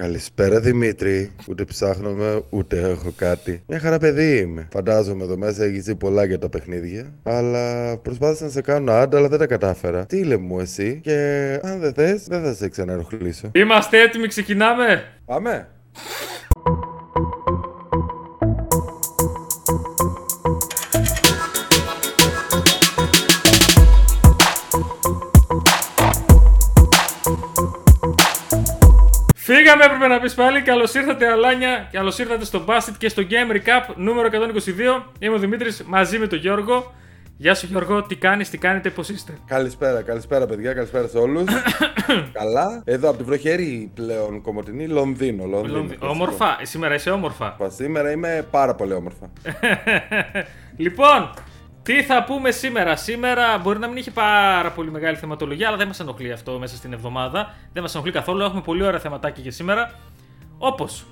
Καλησπέρα Δημήτρη. Ούτε ψάχνομαι, ούτε έχω κάτι. Μια χαρά παιδί είμαι. Φαντάζομαι εδώ μέσα έχεις ζει πολλά για τα παιχνίδια. Αλλά προσπάθησα να σε κάνω άντα, αλλά δεν τα κατάφερα. Τι λέμε μου εσύ, και αν δεν θες, δεν θα σε ξαναενοχλήσω. Είμαστε έτοιμοι, ξεκινάμε. Πάμε. Φύγαμε, έπρεπε να πεις πάλι. Καλώς ήρθατε, Αλάνια. Καλώς ήρθατε στο Basket και στο Game Recap νούμερο 122. Είμαι ο Δημήτρης μαζί με τον Γιώργο. Γεια σου, Γιώργο. Τι κάνεις, τι κάνετε, πώς είστε; Καλησπέρα, καλησπέρα παιδιά, καλησπέρα σε όλους. Καλά. Εδώ από τη βροχερή πλέον κομμωτινή Λονδίνο. Λονδίνο Λονδι- Όμορφα. Ε, Σήμερα είσαι όμορφα. Πα Σήμερα είμαι πάρα πολύ όμορφα. λοιπόν, τι θα πούμε σήμερα; Σήμερα μπορεί να μην έχει πάρα πολύ μεγάλη θεματολογία, αλλά δεν μας ενοχλεί αυτό μέσα στην εβδομάδα. Δεν μας ενοχλεί καθόλου. Έχουμε πολύ ωραία θεματάκια για σήμερα. Όπως,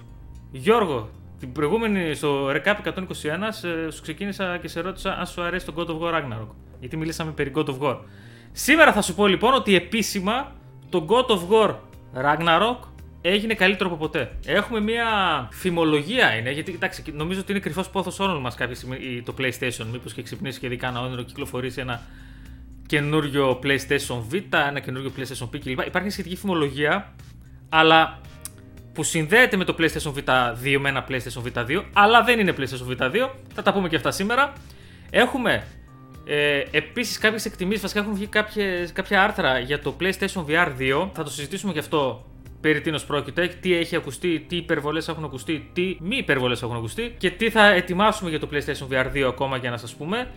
Γιώργο, την προηγούμενη στο Recap 121 σε- σου ξεκίνησα και σε ρώτησα αν σου αρέσει το God of War Ragnarok. Γιατί μιλήσαμε περί God of War. Σήμερα θα σου πω λοιπόν ότι επίσημα το God of War Ragnarok έγινε καλύτερο από ποτέ. Έχουμε μια φημολογία είναι, γιατί κοιτάξτε, νομίζω ότι είναι κρυφός πόθος όλων μας κάποια στιγμή η- το PlayStation. Μήπως και ξυπνήσει και δει κανένα όνειρο κυκλοφορήσει ένα καινούριο PlayStation Vita, ένα καινούριο PlayStation P κλπ. Υπάρχει σχετική φημολογία, αλλά που συνδέεται με το PlayStation Vita 2 με ένα PlayStation Vita 2, αλλά δεν είναι PlayStation Vita 2. Θα τα πούμε και αυτά σήμερα. Έχουμε ε, επίσης κάποιες εκτιμήσεις, βασικά έχουν βγει κάποιες, κάποια άρθρα για το PlayStation VR 2. Θα το συζητήσουμε γι' αυτό περί τίνος πρόκειται, τι έχει ακουστεί, τι υπερβολές έχουν ακουστεί, τι μη υπερβολές έχουν ακουστεί και τι θα ετοιμάσουμε για το PlayStation VR 2 ακόμα για να σας πούμε.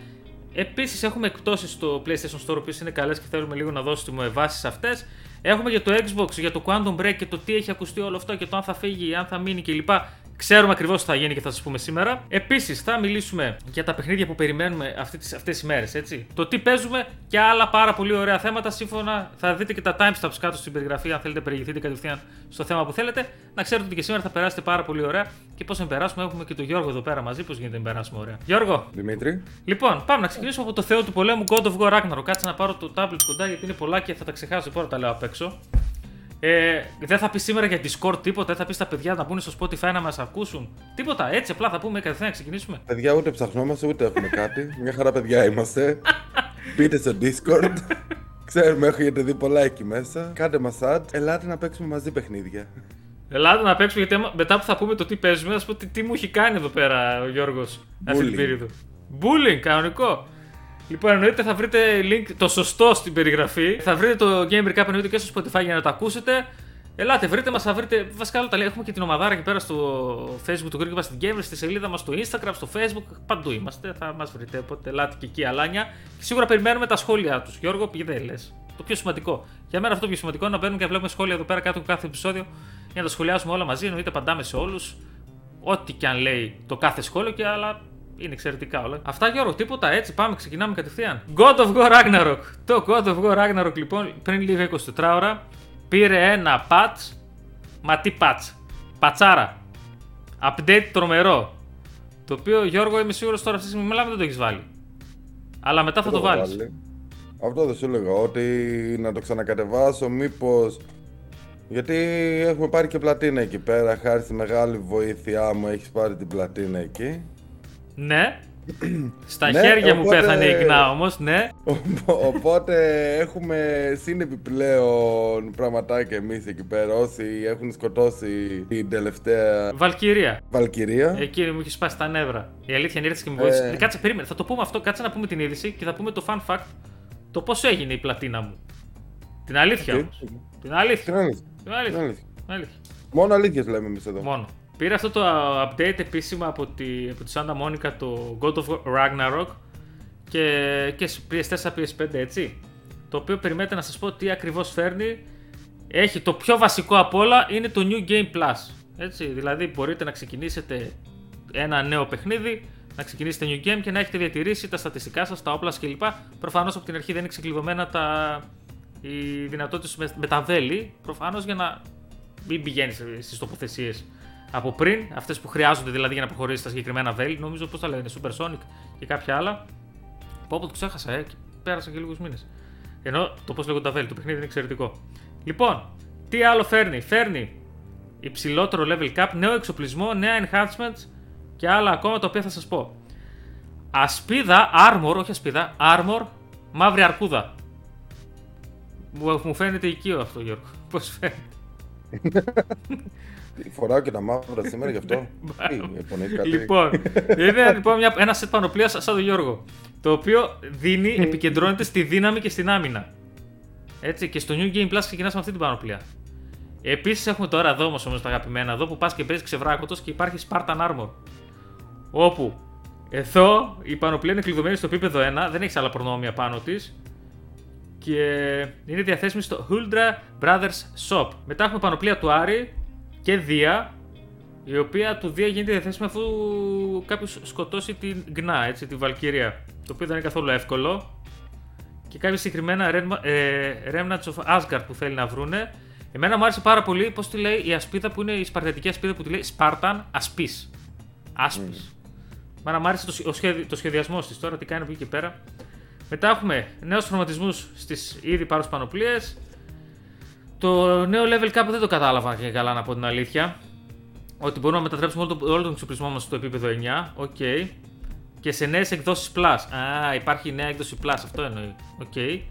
Επίσης, έχουμε εκπτώσεις στο PlayStation Store, οποίες είναι καλές και θέλουμε λίγο να δώσουμε βάσει σε αυτές. Έχουμε για το Xbox, για το Quantum Break και το τι έχει ακουστεί όλο αυτό και το αν θα φύγει, αν θα μείνει κλπ. Ξέρουμε ακριβώς τι θα γίνει και θα σας πούμε σήμερα. Επίσης, θα μιλήσουμε για τα παιχνίδια που περιμένουμε αυτές τις μέρες, έτσι. Το τι παίζουμε και άλλα πάρα πολύ ωραία θέματα. Σύμφωνα, θα δείτε και τα timestamps κάτω στην περιγραφή, αν θέλετε περιηγηθείτε κατευθείαν στο θέμα που θέλετε. Να ξέρετε ότι και σήμερα θα περάσετε πάρα πολύ ωραία. Και πώς να περάσουμε, έχουμε και τον Γιώργο εδώ πέρα μαζί. Πώς γίνεται να περάσουμε ωραία. Γιώργο, Δημήτρη. Λοιπόν, πάμε να ξεκινήσουμε από το Θεό του πολέμου God of War Ragnarok. Κάτσε να πάρω το tablet κοντά γιατί είναι πολλά και θα τα ξεχάσω. Τώρα τα λέω απ' έξω. Ε, δεν θα πεις σήμερα για Discord τίποτα, δεν θα πεις στα παιδιά να μπουν στο Spotify να μας ακούσουν. Τίποτα, έτσι απλά θα πούμε κατευθείαν να ξεκινήσουμε. Παιδιά, ούτε ψαχνόμαστε, ούτε έχουμε κάτι. Μια χαρά παιδιά είμαστε. Μπείτε στο Discord. Ξέρουμε, έχετε δει πολλά εκεί μέσα. Κάντε μα ad. Ελάτε να παίξουμε μαζί παιχνίδια. Ελάτε να παίξουμε γιατί άμα- μετά που θα πούμε το τι παίζουμε, θα σου πω τι, τι μου έχει κάνει εδώ πέρα ο Γιώργος αυτή την Bullying. περίοδο. Bullying, κανονικό. Λοιπόν, εννοείται θα βρείτε link το σωστό στην περιγραφή. Θα βρείτε το Game Recap εννοείται και στο Spotify για να το ακούσετε. Ελάτε, βρείτε μας, θα βρείτε. Βασικά όλα τα λέει. Έχουμε και την ομαδάρα εκεί πέρα στο Facebook του Greek στην Gamer, στη σελίδα μας στο Instagram, στο Facebook. Παντού είμαστε, θα μας βρείτε. Οπότε ελάτε και εκεί, αλάνια. Και σίγουρα περιμένουμε τα σχόλια τους. Γιώργο, πήγε δεν λες. Το πιο σημαντικό. Για μένα αυτό το πιο σημαντικό είναι να μπαίνουμε και να βλέπουμε σχόλια εδώ πέρα κάτω από κάθε επεισόδιο για να τα σχολιάσουμε όλα μαζί. Εννοείται απαντάμε σε όλους. Ό,τι και αν λέει το κάθε σχόλιο και αλλά είναι εξαιρετικά όλα. Αυτά Γιώργο, τίποτα έτσι. Πάμε, ξεκινάμε κατευθείαν. God of War Ragnarok. Το God of War Ragnarok λοιπόν πριν λίγα 24 ώρα πήρε ένα patch. Μα τι patch; Πατσάρα. Update τρομερό. Το οποίο Γιώργο είμαι σίγουρος τώρα αυτή τη στιγμή μιλάμε δεν το έχεις βάλει. Αλλά μετά θα το έχω βάλεις. βάλει. Αυτό δεν σου έλεγα, ότι να το ξανακατεβάσω, μήπως... Γιατί έχουμε πάρει και πλατίνα εκεί πέρα, χάρη στη μεγάλη βοήθειά μου έχεις πάρει την πλατίνα εκεί. Ναι. Στα Ναι, χέρια μου οπότε- πέθανε η Ιγνά όμως, ναι. Οπο- Οπότε έχουμε συν επιπλέον πραγματάκια εμείς εκεί πέρα, όσοι έχουν σκοτώσει την τελευταία Βαλκυρία. Βαλκυρία. Εκεί μου έχει σπάσει τα νεύρα. Η αλήθεια είναι ήρθες και με βοήθησες. Ε. Κάτσε, περίμενε. Θα το πούμε αυτό. Κάτσε να πούμε την είδηση και θα πούμε το fun fact. Το πώς έγινε η πλατίνα μου. Την αλήθεια Τι; όμως. Την αλήθεια. Την αλήθεια. Την Την αλήθεια. αλήθεια. Την αλήθεια. Μόνο αλήθειες λέμε εμείς εδώ. Μόνο. Πήρα αυτό το update επίσημα από τη, από τη Santa Monica το God of Ragnarok και, και σε PS4, PS5 έτσι. Το οποίο περιμένετε να σας πω τι ακριβώς φέρνει. Έχει το πιο βασικό απ' όλα είναι το New Game Plus. Έτσι, δηλαδή μπορείτε να ξεκινήσετε ένα νέο παιχνίδι, να ξεκινήσετε New Game και να έχετε διατηρήσει τα στατιστικά σας, τα όπλα σας κλπ. Προφανώς από την αρχή δεν είναι ξεκλειδωμένα τα, οι δυνατότητες με, με τα βέλη, προφανώς για να μην πηγαίνεις στις τοποθεσίες από πριν, αυτές που χρειάζονται δηλαδή για να προχωρήσει στα συγκεκριμένα βέλη. Νομίζω πώς τα λένε, Super Sonic και κάποια άλλα. Πω πω το ξέχασα, ε, και πέρασαν και λίγους μήνες. Ενώ το πώς λέγονται τα βέλη, το παιχνίδι είναι εξαιρετικό. Λοιπόν, τι άλλο φέρνει, φέρνει υψηλότερο level cap, νέο εξοπλισμό, νέα enhancements και άλλα ακόμα τα οποία θα σας πω. Ασπίδα, armor, όχι ασπίδα, armor, μαύρη αρκούδα. Μου, μου φαίνεται οικείο αυτό Γιώργο. Πώς φαίνεται; Φοράω και τα μαύρα σήμερα γι' αυτό. Τι, υπονοείς κάτι. Λοιπόν, είναι λοιπόν μια, ένα set πανοπλία σαν τον Γιώργο. Το οποίο δίνει, επικεντρώνεται στη δύναμη και στην άμυνα. Έτσι, και στο New Game Plus ξεκινάς με αυτή την πανοπλία. Επίσης έχουμε τώρα εδώ όμως τα αγαπημένα εδώ που πας και παίζεις ξεβράκωτος και υπάρχει Spartan Armor. Όπου εδώ η πανοπλία είναι κλειδωμένη στο επίπεδο 1, δεν έχεις άλλα προνόμια πάνω της. Και είναι διαθέσιμη στο Huldra Brothers Shop. Μετά έχουμε πανοπλία του Άρη και Δία, η οποία του Δία γίνεται διαθέσιμη αφού κάποιος σκοτώσει την Γνα, έτσι, τη Βαλκύρια. Το οποίο δεν είναι καθόλου εύκολο. Και κάποια συγκεκριμένα Remna- ε, Remnants of Asgard που θέλει να βρούνε. Εμένα μου άρεσε πάρα πολύ πώς τη λέει η ασπίδα που είναι η σπαρτιατική ασπίδα που τη λέει Spartan Ασπή. Άσπη. Μάνα μου άρεσε το, σχε- ο σχεδι, το σχεδιασμός της τώρα, τι κάνει από εκεί και πέρα. Μετά έχουμε νέους χρωματισμούς στις ήδη πάρου πανοπλίες. Το νέο level cap δεν το κατάλαβα και καλά να πω την αλήθεια. Ότι μπορούμε να μετατρέψουμε όλο, το, όλο τον εξοπλισμό μας στο επίπεδο 9. Οκ. Και σε νέες εκδόσεις Plus. Α, υπάρχει νέα έκδοση Plus, αυτό εννοεί. Οκ.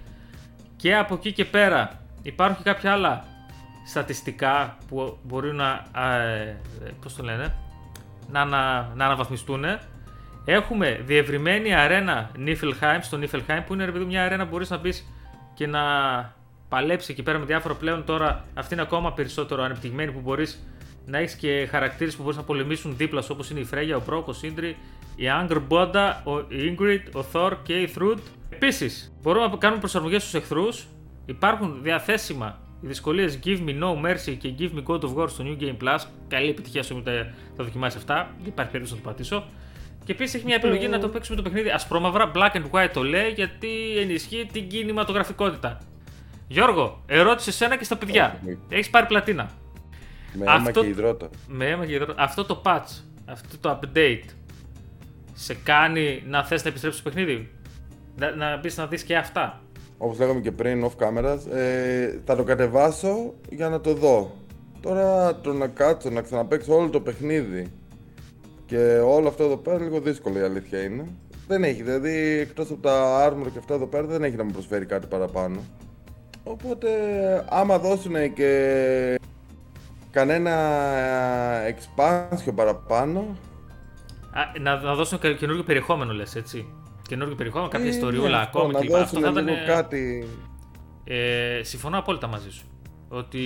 Και από εκεί και πέρα υπάρχουν και κάποια άλλα στατιστικά που μπορεί να. Α, ε, πώς το λένε. Να, να, να αναβαθμιστούν. Έχουμε διευρυμένη αρένα Niflheim στο Niflheim που είναι ρε παιδί, μια αρένα που μπορείς να μπεις και να παλέψει εκεί πέρα με διάφορα πλέον. Τώρα αυτή είναι ακόμα περισσότερο ανεπτυγμένη που μπορείς να έχεις και χαρακτήρες που μπορείς να πολεμήσουν δίπλα σου όπως είναι η Φρέγια, ο Μπρόκ, ο Σύντρι, η Άγκρ Μπόντα, ο Ingrid, ο Thor και η Thrud. Επίσης, μπορούμε να κάνουμε προσαρμογές στους εχθρούς. Υπάρχουν διαθέσιμα οι δυσκολίες Give Me No Mercy και Give Me God of War στο New Game Plus. Καλή επιτυχία σου τα, τα δοκιμάσεις αυτά. Δεν υπάρχει περίπτωση να το πατήσω. Και επίσης έχει μια επιλογή να το παίξουμε το παιχνίδι ασπρόμαυρα, black and white το λέει, γιατί ενισχύει την κινηματογραφικότητα. Γιώργο, ερώτηση σε ένα και στα παιδιά. Όχι. Έχεις πάρει πλατίνα. Με αίμα Αυτό- και υδρότα. Με αίμα και υδρό- Αυτό το patch, αυτό το update, σε κάνει να θες να επιστρέψεις στο παιχνίδι; Να, να μπεις να δεις και αυτά; Όπως λέγαμε και πριν off cameras, ε, θα το κατεβάσω για να το δω. Τώρα το να κάτσω, να ξαναπαίξω όλο το παιχνίδι και όλο αυτό εδώ πέρα λίγο δύσκολο η αλήθεια είναι. Δεν έχει, δηλαδή εκτός από τα armor και αυτά εδώ πέρα δεν έχει να μου προσφέρει κάτι παραπάνω. Οπότε άμα δώσουν και κανένα ε, expansion παραπάνω, Α, να, να δώσουν κα- καινούργιο περιεχόμενο λες έτσι. Καινούργιο περιεχόμενο, κάποια ε, ιστοριούλα ναι, αυτό, ακόμα να κλπ. Αυτό δώσουν θα λίγο ήταν. κάτι Ε, συμφωνώ απόλυτα μαζί σου. Ότι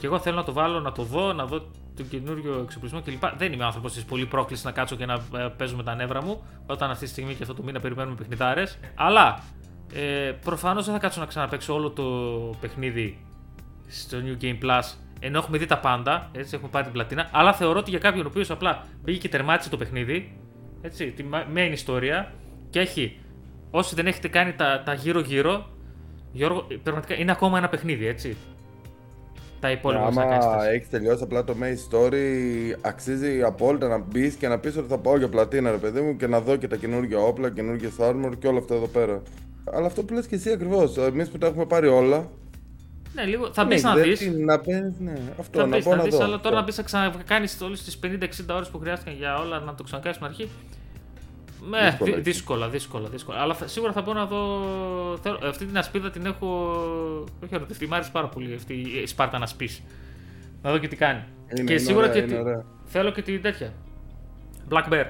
και εγώ θέλω να το βάλω, να το δω, να δω τον καινούριο εξοπλισμό κλπ. Δεν είμαι άνθρωπος της πολύ πρόκλησης να κάτσω και να ε, παίζω με τα νεύρα μου, όταν αυτή τη στιγμή και αυτό το μήνα περιμένουμε παιχνιδάρες. Αλλά ε, προφανώς δεν θα κάτσω να ξαναπαίξω όλο το παιχνίδι στο New Game Plus. Ενώ έχουμε δει τα πάντα, έτσι έχουμε πάρει την πλατίνα. Αλλά θεωρώ ότι για κάποιον ο οποίος απλά πήγε και τερμάτισε το παιχνίδι, έτσι, τη μα- main ιστορία, και έχει. Όσοι δεν έχετε κάνει τα, τα γύρω-γύρω, Γιώργο, πραγματικά είναι ακόμα ένα παιχνίδι, έτσι. Τα υπόλοιπα που θα κάνεις. Άμα τες. έχεις τελειώσει απλά το main story, αξίζει απόλυτα να μπεις και να πεις ότι θα πάω για πλατίνα, ρε παιδί μου, και να δω και τα καινούργια όπλα, καινούργιες armor και όλα αυτά εδώ πέρα. Αλλά αυτό που λες και εσύ ακριβώς. Εμείς που τα έχουμε πάρει όλα. Ναι, λίγο, θα ναι, μπεις να δεν δεις. τι- Να πες, ναι, αυτό Θα να μπεις πω να να δεις, δω. αλλά τώρα να αυτό. μπεις να ξανακάνεις όλες τις 50-60 ώρες που χρειάστηκαν για όλα να το ξανακάνεις στην αρχή. Με, Δύσκολα δύσκολα, εκεί. δύσκολα, δύσκολα, δύσκολα. Αλλά θα- σίγουρα θα μπορώ να δω. Θέλω, αυτή την ασπίδα την έχω. Όχι ερωτευτεί, μ' άρεσε πάρα πολύ αυτή η Σπάρτα να σπεί. Να δω και τι κάνει. Είναι- και είναι σίγουρα ωραία, και είναι τη- ωραία. θέλω και την τέτοια. Black Bear.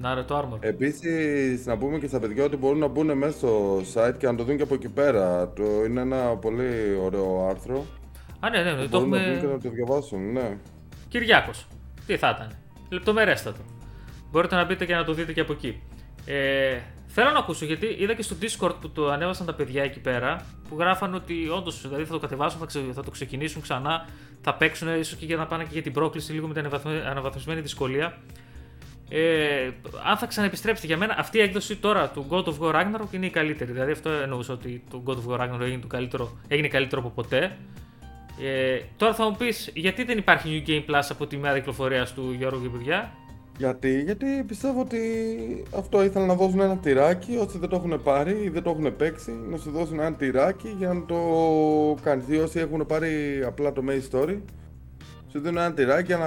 Να ρε το armor. Επίσης, να πούμε και στα παιδιά ότι μπορούν να μπουν μέσα στο site και να το δουν και από εκεί πέρα. Το, είναι ένα πολύ ωραίο άρθρο. Α, ναι, ναι, ναι, το μπορούν να μπουν και έχουμε. να το διαβάσουν, ναι. Κυριάκος. Τι θα ήταν; Λεπτομερέστατο. Μπορείτε να μπείτε και να το δείτε και από εκεί. Ε, θέλω να ακούσω γιατί είδα και στο Discord που το ανέβασαν τα παιδιά εκεί πέρα που γράφαν ότι όντως δηλαδή θα το κατεβάσουν, θα, ξε- θα το ξεκινήσουν ξανά, θα παίξουν ίσως και για να πάνε και για την πρόκληση λίγο με την αναβαθμι- αναβαθμισμένη δυσκολία. Ε, αν θα ξαναεπιστρέψετε για μένα, αυτή η έκδοση τώρα του God of War Ragnarok είναι η καλύτερη. Δηλαδή, αυτό εννοούσα ότι το God of War Ragnarok έγινε, το καλύτερο, έγινε καλύτερο από ποτέ. Ε, τώρα θα μου πεις, γιατί δεν υπάρχει New Game Plus από τη μέρα κυκλοφορίας του Γιώργου και παιδιά; Γιατί, γιατί πιστεύω ότι αυτό ήθελαν να δώσουν ένα τυράκι όσοι δεν το έχουν πάρει ή δεν το έχουν παίξει, να σου δώσουν ένα τυράκι για να το κάνει. Ή όσοι έχουν πάρει απλά το main story, σου δίνουν ένα τυράκι για να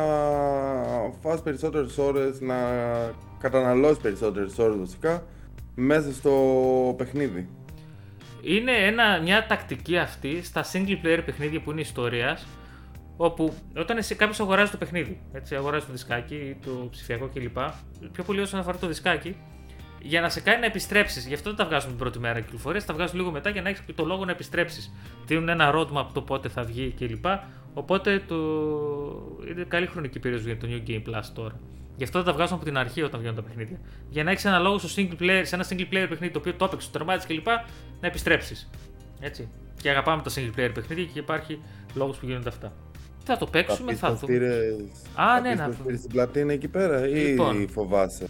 φας περισσότερες ώρες, να καταναλώσεις περισσότερες ώρες βασικά μέσα στο παιχνίδι. Είναι ένα, μια τακτική αυτή στα single player παιχνίδια που είναι ιστορίας, όπου όταν εσύ κάποιος αγοράζει το παιχνίδι, έτσι, αγοράζει το δισκάκι ή το ψηφιακό κλπ. Πιο πολύ όσον αφορά το δισκάκι, για να σε κάνει να επιστρέψεις. Γι' αυτό δεν τα βγάζουν την πρώτη μέρα κυκλοφορία, τα βγάζουν λίγο μετά για να έχεις το λόγο να επιστρέψεις. Δίνουν ένα roadmap το πότε θα βγει κλπ. Οπότε το... είναι καλή χρονική περίοδος για το New Game Plus τώρα. Γι' αυτό δεν τα βγάζουν από την αρχή όταν βγαίνουν τα παιχνίδια. Για να έχεις ένα λόγο στο single player, σε ένα single player παιχνίδι το οποίο το έπαιξες, το τερμάτισες κλπ. να επιστρέψεις. Έτσι. Και αγαπάμε τα single player παιχνίδια και υπάρχει λόγος που γίνονται αυτά. Τι θα το παίξουμε, θα δούμε. Α, ναι, να πήρε την πλατίνα εκεί πέρα ή λοιπόν, φοβάσαι;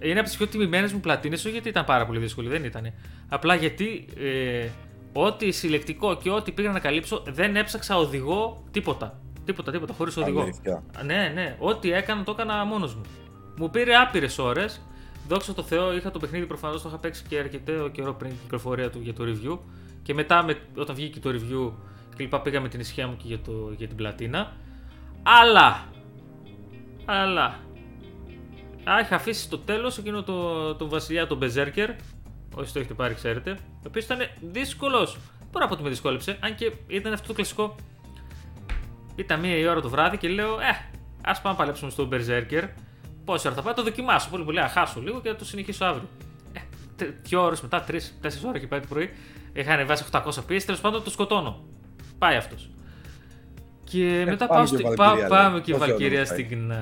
Είναι από τις πιο τιμημένες μου πλατίνες, όχι γιατί ήταν πάρα πολύ δύσκολη, δεν ήταν. Απλά γιατί ε, ό,τι συλλεκτικό και ό,τι πήγα να καλύψω δεν έψαξα οδηγό τίποτα. Τίποτα, τίποτα, χωρίς οδηγό. Αλήθεια. Ναι, ναι. Ό,τι έκανα το έκανα μόνος μου. Μου πήρε άπειρες ώρες. Δόξα τω Θεώ, είχα το παιχνίδι προφανώς το είχα παίξει και αρκετό καιρό πριν την κυκλοφορία του για το review. Και μετά, με, όταν βγήκε το review κλπ, πήγα με την ισχύα μου και για, το, για την πλατίνα. Αλλά. Αλλά. Α, είχα αφήσει στο τέλος εκείνο το, το βασιλιά, τον Berserker. Όσοι το έχετε πάρει, ξέρετε. Ο οποίος ήταν δύσκολος. Μπορώ να πω ότι με δυσκόλεψε. Αν και ήταν αυτό το κλασικό ήταν μία η ώρα το βράδυ και λέω, Ε, ας πάμε να παλέψουμε στο Berserker. Πόση ώρα θα πάω, το δοκιμάσω. Πολύ πολύ, χάσω λίγο και θα το συνεχίσω αύριο. Ε, δύο ώρες μετά, τρει-τέσσερι ώρες και πέντε πρωί, είχα ανεβάσει 800 πίεση. Τέλο πάντων το σκοτώνω. Πάει αυτός. Και ε, μετά πάω στην. Πάμε και η Βαλκυρία στην.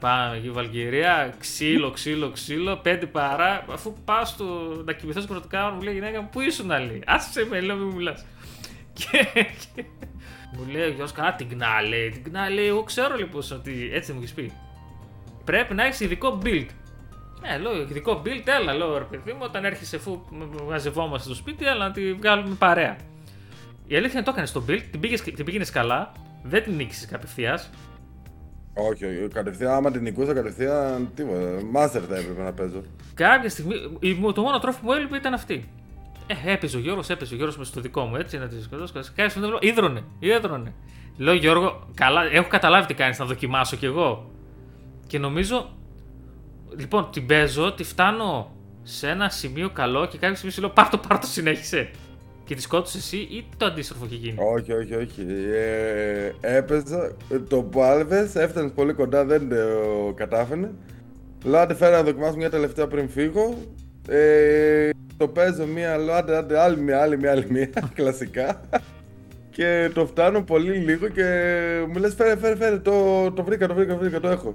Πάμε και η Βαλκυρία. Ξύλο, ξύλο, ξύλο. Πέντε παρά. Αφού πάω στο. να κοιμηθώ στο πρωτοκάμα, μου λέει γυναίκα μου, πού ήσουν άλλη. Άσε με, λέω, μην μιλάς. Και, μου λέει ο Γιώργο, καλά την κνάλε. Την κνάλε, εγώ ξέρω λοιπόν ότι έτσι μου έχεις πει. Πρέπει να έχεις ειδικό build. Ε, λέω, ειδικό build, έλα, λέω ρε παιδί μου, όταν έρχεσαι αφού μαζευόμαστε στο σπίτι, έλα να τη βγάλουμε παρέα. Η αλήθεια είναι το έκανες στο build, την, πήγες, την πήγαινες καλά, δεν την νίκησες κατευθεία. Όχι, όχι, κατευθείαν, άμα την νικούσα κατευθείαν, τίποτα. Μάστερ θα έπρεπε να παίζω. Κάποια στιγμή, το μόνο τρόπο που έλειπε ήταν αυτή. Ε, έπαιζε ο Γιώργος, έπαιζε ο Γιώργος με στο δικό μου έτσι να της σκοτώσω. Κάνει στον ίδρωνε, ίδρωνε. Λέω Γιώργο, καλά, έχω καταλάβει τι κάνεις, να δοκιμάσω κι εγώ. Και νομίζω. Λοιπόν, την παίζω, τη φτάνω σε ένα σημείο καλό και κάποια στιγμή σου λέω Πάρτο, πάρτο, συνέχισε. Και τη σκότωσε εσύ ή το αντίστροφο έχει γίνει; Όχι, όχι, όχι. Ε, έπαιζα, το πάλευε, έφτανε πολύ κοντά, δεν το κατάφερε. Λέω, άντε φέρα να δοκιμάσω μια τελευταία πριν φύγω. Ε, το παίζω μία, λέω άντε, άντε, άλλη μία, άλλη μία, άλλη μία, κλασικά. και το φτάνω πολύ λίγο και μου λες φέρε, φέρε, φέρε, το, το βρήκα, το βρήκα, το βρήκα, το έχω.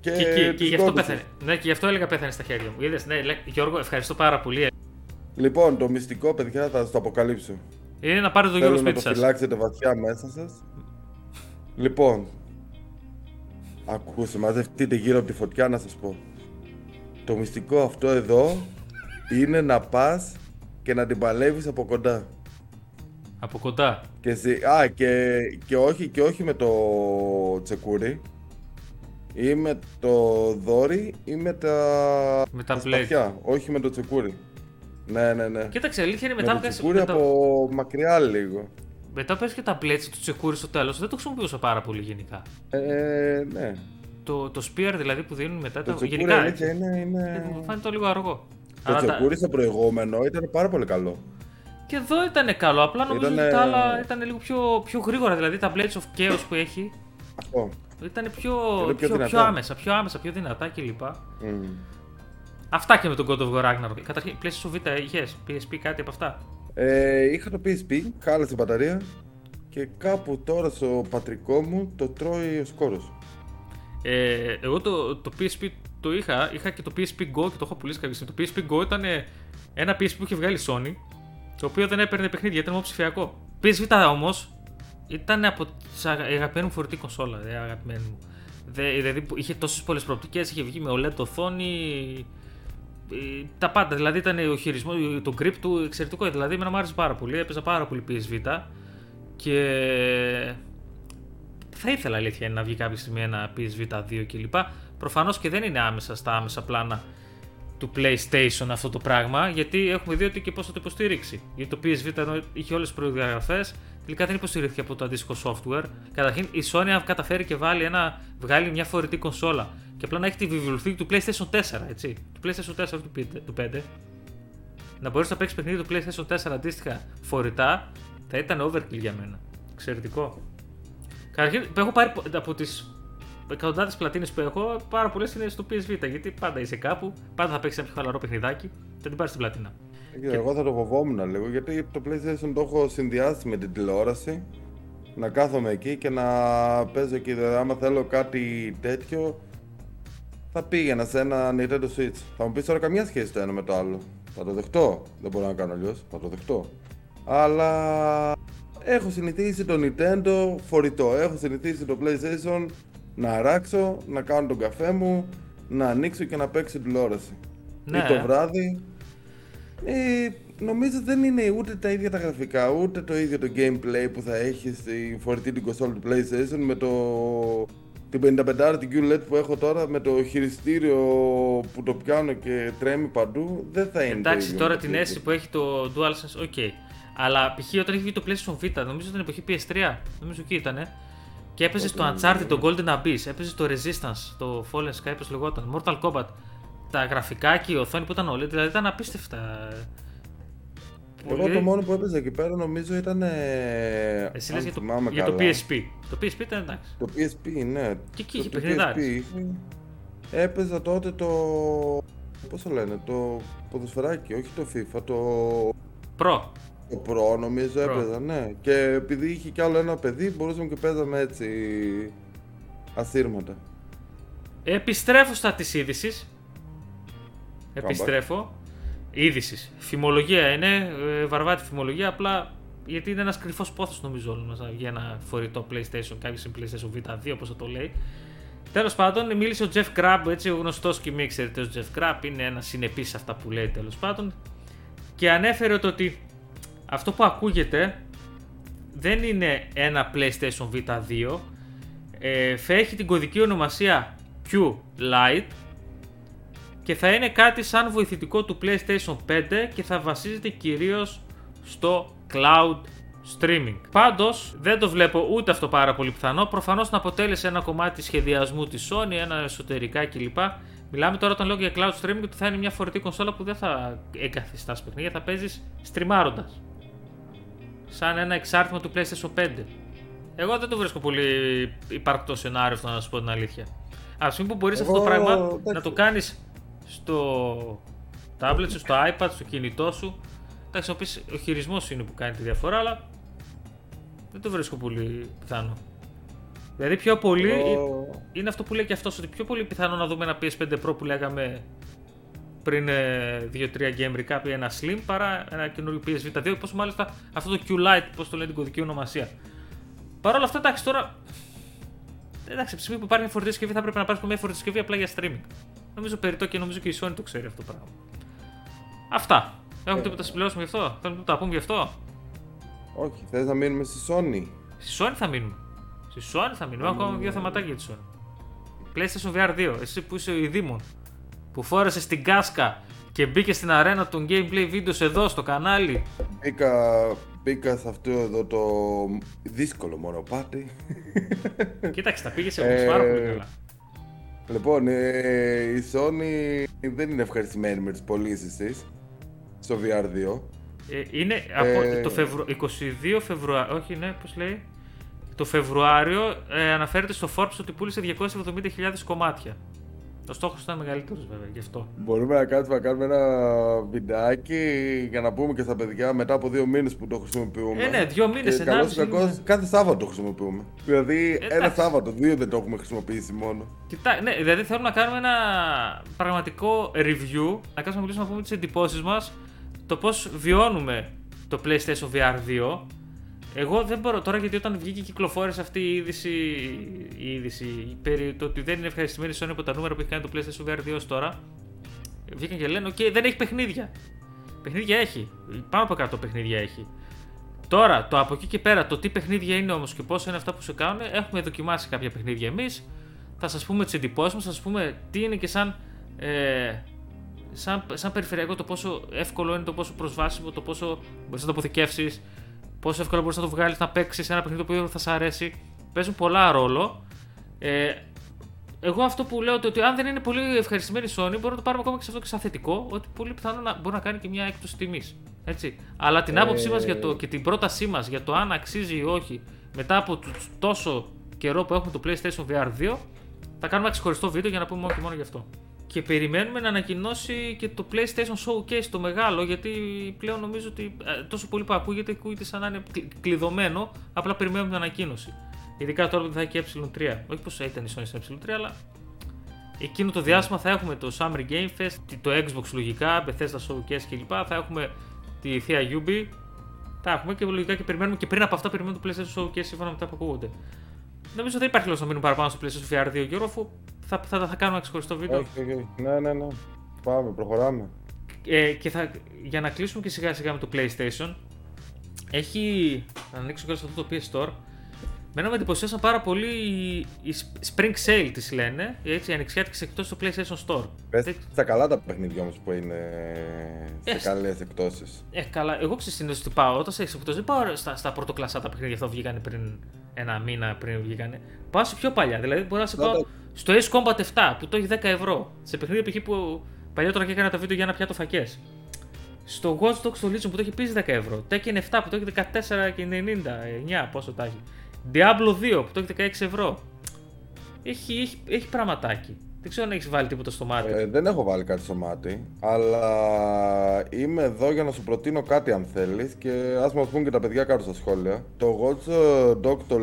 Και, και, και, και γι' αυτό πέθανε. Ναι, και γι' αυτό έλεγα πέθανε στα χέρια μου. Είδες, ναι, Γιώργο, ευχαριστώ πάρα πολύ. Λοιπόν, το μυστικό, παιδιά, θα σας το αποκαλύψω. Είναι να πάρετε το Γιώργο σπίτι σα. Να το φυλάξετε βαθιά μέσα σας. λοιπόν, ακούστε, μαζευτείτε γύρω από τη φωτιά να σας πω. Το μυστικό αυτό εδώ είναι να πας και να την παλεύεις από κοντά. Από κοντά. Και, α, και, και, όχι, και όχι με το τσεκούρι. Ή με το δόρι ή με τα, με τα, σπαθιά. Όχι με το τσεκούρι. Ναι, ναι, ναι. Κοίταξε, αλήθεια είναι μετά με το τσεκούρι από μακριά λίγο. Μετά πες και τα πλέτσι του τσεκούρι στο τέλος. Δεν το χρησιμοποιούσα πάρα πολύ γενικά. Ε, ναι. Το, το spear δηλαδή που δίνουν μετά. Το τα... γενικά είναι, είναι... Μου φάνηκε λίγο αργό. Το τσεκούρι στο προηγούμενο ήταν πάρα πολύ καλό. Και εδώ ήταν καλό, απλά νομίζω ήτανε... ότι τα άλλα ήταν λίγο πιο, πιο γρήγορα. Δηλαδή τα Blades of Chaos που έχει. Αυτό. Ήταν πιο, πιο, πιο, πιο, άμεσα, πιο άμεσα, πιο δυνατά κλπ. Mm. Αυτά και με τον God of War Ragnarok. Καταρχήν, PlayStation Vita είχες, PSP κάτι από αυτά; Ε, είχα το PSP, χάλασε η μπαταρία και κάπου τώρα στο πατρικό μου το τρώει ο σκόρος. Ε, εγώ το, το PSP το είχα, είχα και το PSP Go και το έχω πουλήσει κάποια στιγμή. Το PSP Go ήταν ένα PSP που είχε βγάλει η Sony, το οποίο δεν έπαιρνε παιχνίδια, ήταν μόνο ψηφιακό. PS Vita όμως ήταν από τις αγαπημένε μου φορητή κονσόλα. Δε, αγαπημένη μου. δηλαδή είχε τόσες πολλές προοπτικές, είχε βγει με OLED οθόνη. Ε, τα πάντα, δηλαδή ήταν ο χειρισμό, το grip του εξαιρετικό. Δηλαδή, εμένα μου άρεσε πάρα πολύ. Έπαιζα πάρα πολύ PS Vita και θα ήθελα αλήθεια να βγει κάποια στιγμή ένα PSV 2 κλπ. Προφανώς και δεν είναι άμεσα στα άμεσα πλάνα του PlayStation αυτό το πράγμα, γιατί έχουμε δει ότι και πώς θα το υποστηρίξει. Γιατί το PSV είχε όλες τις προδιαγραφές, τελικά δεν υποστηρίχθηκε από το αντίστοιχο software. Καταρχήν η Sony αν καταφέρει και βάλει ένα, βγάλει μια φορητή κονσόλα και απλά να έχει τη βιβλιοθήκη του PlayStation 4, έτσι. Του PlayStation 4 του 5, να μπορείς να παίξεις παιχνίδι του PlayStation 4 αντίστοιχα φορητά, θα ήταν overkill για μένα. Εξαιρετικό. Καταρχήν, έχω πάρει από τις εκατοντάδες πλατίνες που έχω, πάρα πολλές είναι στο PSV. Γιατί πάντα είσαι κάπου, πάντα θα παίξεις ένα πιο χαλαρό παιχνιδάκι, θα την πάρεις στην πλατίνα. Και... Εγώ θα το φοβόμουν λίγο γιατί το PlayStation το έχω συνδυάσει με την τηλεόραση. Να κάθομαι εκεί και να παίζω εκεί. Δηλαδή, άμα θέλω κάτι τέτοιο, θα πήγαινα σε ένα Nintendo Switch. Θα μου πεις τώρα καμία σχέση το ένα με το άλλο. Θα το δεχτώ. Δεν μπορώ να κάνω αλλιώς. Θα το δεχτώ. Αλλά έχω συνηθίσει το Nintendo φορητό. Έχω συνηθίσει το PlayStation να αράξω, να κάνω τον καφέ μου, να ανοίξω και να παίξω τηλεόραση. Ναι. Ή το βράδυ. Ε, νομίζω δεν είναι ούτε τα ίδια τα γραφικά, ούτε το ίδιο το gameplay που θα έχεις στη φορητή την κονσόλα του PlayStation με το την 55 την QLED που έχω τώρα με το χειριστήριο που το πιάνω και τρέμει παντού δεν θα είναι. Εντάξει, τώρα την αίσθηση που έχει το DualSense, OK. Okay. Αλλά π.χ. όταν έχει βγει το PlayStation Vita, νομίζω την εποχή PS3, νομίζω εκεί ήταν. Και έπαιζε το Uncharted, το Golden Abyss, έπαιζε το Resistance, το Fallen Sky, πώ λεγόταν, Mortal Kombat. Τα γραφικά και η οθόνη που ήταν όλοι, δηλαδή ήταν απίστευτα. Εγώ το μόνο που έπαιζε εκεί πέρα νομίζω ήταν. Εσύ λες για, το, για το PSP. Το PSP ήταν εντάξει. Το PSP, ναι. Και εκεί είχε παιχνιδάρι. Έπαιζα τότε το. Πώς το λένε, το ποδοσφαιράκι, όχι το FIFA, το. Pro. Το Pro νομίζω Pro. έπαιζα, ναι. Και επειδή είχε κι άλλο ένα παιδί, μπορούσαμε και παίζαμε έτσι. ασύρματα. Επιστρέφω στα της είδησης. Επιστρέφω είδησης. Φημολογία είναι, ε, βαρβάτη φημολογία, απλά γιατί είναι ένας κρυφός πόθος νομίζω όλο μας για ένα φορητό PlayStation, κάποιος PlayStation V2, όπως το λέει. Τέλος πάντων, μίλησε ο Jeff Grab, έτσι ο γνωστός και μη εξαιρετικός Jeff Grab, είναι ένας συνεπής σε αυτά που λέει τέλος πάντων. Και ανέφερε ότι αυτό που ακούγεται δεν είναι ένα PlayStation V2, ε, θα έχει την κωδική ονομασία Q Lite και θα είναι κάτι σαν βοηθητικό του PlayStation 5 και θα βασίζεται κυρίως στο cloud streaming. Πάντως δεν το βλέπω ούτε αυτό πάρα πολύ πιθανό. Προφανώς να αποτέλεσε ένα κομμάτι σχεδιασμού της Sony, ένα εσωτερικά κλπ. Μιλάμε τώρα όταν λέω για cloud streaming ότι θα είναι μια φορητή κονσόλα που δεν θα εγκαθιστά παιχνίδια, θα παίζεις στριμάροντα. Σαν ένα εξάρτημα του PlayStation 5. Εγώ δεν το βρίσκω πολύ υπαρκτό σενάριο αυτό να σου πω την αλήθεια. Α πούμε που μπορείς αυτό το πράγμα να το κάνεις στο tablet σου, στο iPad, στο κινητό σου. Εντάξει, ο χειρισμός είναι που κάνει τη διαφορά, αλλά δεν το βρίσκω πολύ πιθανό. Δηλαδή πιο πολύ είναι αυτό που λέει και αυτός ότι πιο πολύ πιθανό να δούμε ένα PS5 Pro που λέγαμε πριν 2-3 ε, Game Recap ή ένα Slim παρά ένα καινούριο PSV 2. Πόσο μάλιστα αυτό το Q-Lite, πώς το λένε την κωδική ονομασία. Παρ' όλα αυτά, εντάξει τώρα. Εντάξει, από τη στιγμή που υπάρχει μια φορτιστική συσκευή θα πρέπει να πάρεις μια φορτιστική συσκευή απλά για streaming. Νομίζω περιττό και νομίζω και η Sony το ξέρει αυτό το πράγμα. Αυτά. Έχουμε τίποτα να συμπληρώσουμε γι' αυτό; Θέλουμε να πούμε γι' αυτό; Όχι, θες να μείνουμε στη Sony; Στη Sony θα μείνουμε. Στη Sony θα μείνουμε. Έχω ακόμα δύο θεματάκια για τη Sony. PlayStation VR 2, εσύ που είσαι ο Ιδήμων, που φόρεσες στην κάσκα και μπήκες στην αρένα των gameplay videos εδώ στο κανάλι. Μπήκα, μπήκα σε αυτό εδώ το δύσκολο μονοπάτι. Κοίταξε, τα πήγες όμως πάρα πολύ καλά. Λοιπόν, ε, η Sony δεν είναι ευχαριστημένη με τις πωλήσεις της στο VR2. Ε, είναι από ε, το Φεβρου... 22 Φεβρουάριο, όχι ναι, πώς λέει, το Φεβρουάριο ε, αναφέρεται στο Forbes ότι πούλησε 270.000 κομμάτια. Το στόχο ήταν μεγαλύτερος βέβαια, γι' αυτό. Μπορούμε να κάνουμε, να κάνουμε ένα βιντεάκι για να πούμε και στα παιδιά μετά από δύο μήνες που το χρησιμοποιούμε. Ε, ναι, δύο μήνες, ένα κακό, κάθε Σάββατο το χρησιμοποιούμε. Δηλαδή, ε, ένα Σάββατο, δύο δεν το έχουμε χρησιμοποιήσει μόνο. Κοιτά, ναι, δηλαδή θέλουμε να κάνουμε ένα πραγματικό review, να κάνουμε να μιλήσουμε να πούμε τις εντυπώσεις μας, το πώς βιώνουμε το PlayStation VR 2 εγώ δεν μπορώ τώρα γιατί όταν βγήκε και κυκλοφόρησε αυτή η είδηση, η είδηση περί το ότι δεν είναι ευχαριστημένη η Sony από τα νούμερα που έχει κάνει το PlayStation VR 2 τώρα. Βγήκαν και λένε: OK, δεν έχει παιχνίδια. Παιχνίδια έχει. Πάνω από 100 παιχνίδια έχει. Τώρα, το από εκεί και πέρα, το τι παιχνίδια είναι όμως και πόσο είναι αυτά που σε κάνουν, έχουμε δοκιμάσει κάποια παιχνίδια εμείς. Θα σας πούμε τις εντυπώσεις μα, θα σας πούμε τι είναι και σαν, ε, σαν, σαν περιφερειακό το πόσο εύκολο είναι, το πόσο προσβάσιμο, το πόσο μπορείς να το αποθηκεύσεις, πόσο εύκολα μπορείς να το βγάλεις να παίξεις ένα παιχνίδι που θα σα αρέσει. Παίζουν πολλά ρόλο. Ε, εγώ αυτό που λέω ότι αν δεν είναι πολύ ευχαριστημένη η Sony, μπορούμε να το πάρουμε ακόμα και σε αυτό και σαν θετικό, ότι πολύ πιθανό να μπορεί να κάνει και μια έκπτωση τιμής. Έτσι. Αλλά την άποψή μας Ε. και την πρότασή μας για το αν αξίζει ή όχι μετά από το τόσο καιρό που έχουμε το PlayStation VR 2, θα κάνουμε ένα ξεχωριστό βίντεο για να πούμε μόνο και μόνο γι' αυτό. Και περιμένουμε να ανακοινώσει και το PlayStation Showcase το μεγάλο, γιατί πλέον νομίζω ότι ε, τόσο πολύ που ακούγεται, ακούγεται σαν να είναι κλει- κλειδωμένο, απλά περιμένουμε την ανακοίνωση. Ειδικά τώρα που θα έχει και ε3. Όχι πως ήταν η Sony στην ε3, αλλά εκείνο το διάστημα θα έχουμε το Summer Game Fest, το Xbox λογικά, Bethesda Showcase κλπ. Θα έχουμε τη θεία Ubi. Θα έχουμε και λογικά και περιμένουμε και πριν από αυτά περιμένουμε το PlayStation Showcase σύμφωνα με αυτά που ακούγονται. Νομίζω δεν υπάρχει λόγος να μείνουμε παραπάνω στο PlayStation VR 2 Γιώργο, αφού θα, θα, θα, κάνουμε ένα ξεχωριστό βίντεο. Όχι, όχι, όχι. Ναι, ναι, ναι. Πάμε, προχωράμε. Ε, και θα, για να κλείσουμε και σιγά σιγά με το PlayStation, έχει. Να ανοίξω και αυτό το PS Store. Μένα με εντυπωσίασαν πάρα πολύ οι, οι Spring Sale τις λένε, έτσι, οι ανοιξιάτικες εκτός στο PlayStation Store. Πες Δεν- στα καλά τα παιχνίδια όμως που είναι σε Ε, καλές εκπτώσεις. Ε, καλά, εγώ ξέρω συνήθως τι πάω. Όταν σε εξοπτώσει, δεν πάω στα, στα πρωτοκλασσά τα παιχνίδια αυτό βγήκαν πριν ένα μήνα πριν βγήκανε. Πάω σε πιο παλιά. Δηλαδή, μπορώ να σε Να πάω το- στο Ace Combat 7 που το έχει 10 ευρώ. Σε παιχνίδια π.χ. που παλιότερα και έκανα τα βίντεο για ένα πιάτο φακές. Στο Watch Dogs στο Legion που το έχει επίση 10 ευρώ. Tekken 7 που το έχει 14 και 90, 9 πόσο τα έχει. Diablo 2 που το έχει 16 ευρώ. Έχει, έχει, έχει πραγματάκι. Δεν ξέρω αν έχεις βάλει τίποτα στο μάτι. Ε, δεν έχω βάλει κάτι στο μάτι, αλλά είμαι εδώ για να σου προτείνω κάτι αν θέλεις και ας μας πούν και τα παιδιά κάτω στα σχόλια. Το Watch Dog το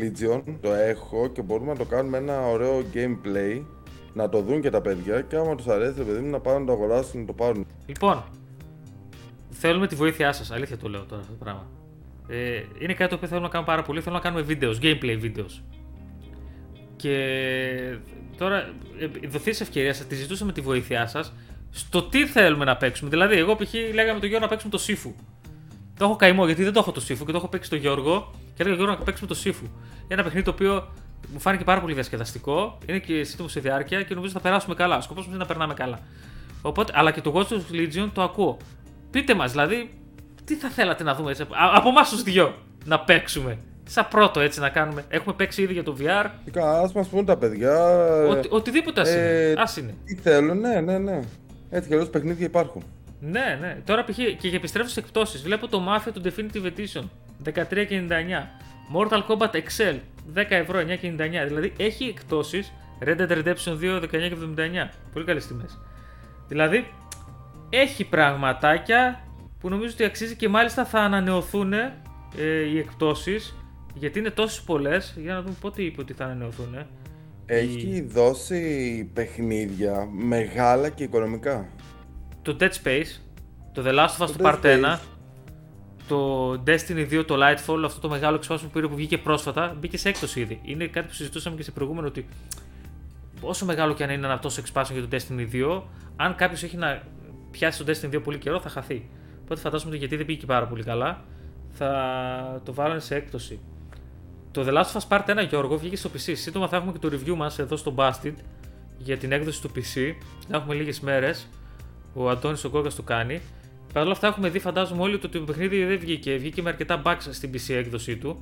Legion το έχω και μπορούμε να το κάνουμε ένα ωραίο gameplay να το δουν και τα παιδιά και άμα τους αρέσει ρε παιδί μου να πάνε να το αγοράσουν να το πάρουν. Λοιπόν, θέλουμε τη βοήθειά σας. Αλήθεια το λέω τώρα αυτό το πράγμα. Ε, είναι κάτι το οποίο θέλω να κάνουμε πάρα πολύ. Θέλω να κάνουμε βίντεο, gameplay videos. Και τώρα ε, δοθείς ευκαιρία, σας τη ζητούσαμε τη βοήθειά σας στο τι θέλουμε να παίξουμε. Δηλαδή, εγώ π.χ. λέγαμε τον Γιώργο να παίξουμε το Σύφου. Το έχω καημό γιατί δεν το έχω το Σύφου και το έχω παίξει τον Γιώργο και έλεγα Γιώργο να παίξουμε το Σύφου. Ένα παιχνίδι το οποίο μου φάνηκε πάρα πολύ διασκεδαστικό, είναι και σύντομο σε διάρκεια και νομίζω θα περάσουμε καλά. Ο σκοπός μα είναι να περνάμε καλά. Οπότε, αλλά και το Watch Dogs Legion το ακούω. Πείτε μας, δηλαδή, τι θα θέλατε να δούμε έτσι, α- από εμάς τους δυο να παίξουμε. Σαν πρώτο έτσι να κάνουμε. Έχουμε παίξει ήδη για το VR. Φυσικά, ας μας πούν τα παιδιά Οτι, οτιδήποτε ας ε, είναι. Ας είναι. τι θέλουν, ναι, ναι, ναι. Έτσι κι αλλιώς παιχνίδια υπάρχουν. Ναι, ναι. Τώρα π.χ. και για επιστρέφω στις εκπτώσεις. Βλέπω το Mafia του Definitive Edition 13,99. Mortal Kombat Excel 10 ευρώ 9,99. Δηλαδή έχει εκπτώσεις. Red Dead Redemption 2 19,79. Πολύ καλές τιμέ. Δηλαδή έχει πραγματάκια που νομίζω ότι αξίζει και μάλιστα θα ανανεωθούν ε, οι εκπτώσεις. Γιατί είναι τόσες πολλές. Για να δούμε πότε είπε ότι θα ανανεωθούν. ε. Έχει δώσει παιχνίδια μεγάλα και οικονομικά. το Dead Space, το The Last of Us Το το Dead Part 1, Space. το Destiny 2, το Lightfall, αυτό το μεγάλο expansion που πήρε που βγήκε πρόσφατα, μπήκε σε έκπτωση ήδη. Είναι κάτι που συζητούσαμε και σε προηγούμενο ότι όσο μεγάλο και αν είναι ένα τόσο expansion για το Destiny 2, αν κάποιος έχει να πιάσει το Destiny 2 πολύ καιρό θα χαθεί. Οπότε φαντάζομαι ότι γιατί δεν πήγε πάρα πολύ καλά, θα το βάλανε σε έκπτωση. Το The Last of Us Part 1, Γιώργο, βγήκε στο PC. Σύντομα θα έχουμε και το review μας εδώ στο Busted για την έκδοση του PC. Θα έχουμε λίγες μέρες. Ο Αντώνης ο Γκόγκας το κάνει. Παρ' όλα αυτά έχουμε δει, φαντάζομαι όλοι, ότι το παιχνίδι δεν βγήκε. Βγήκε με αρκετά bugs στην PC έκδοσή του.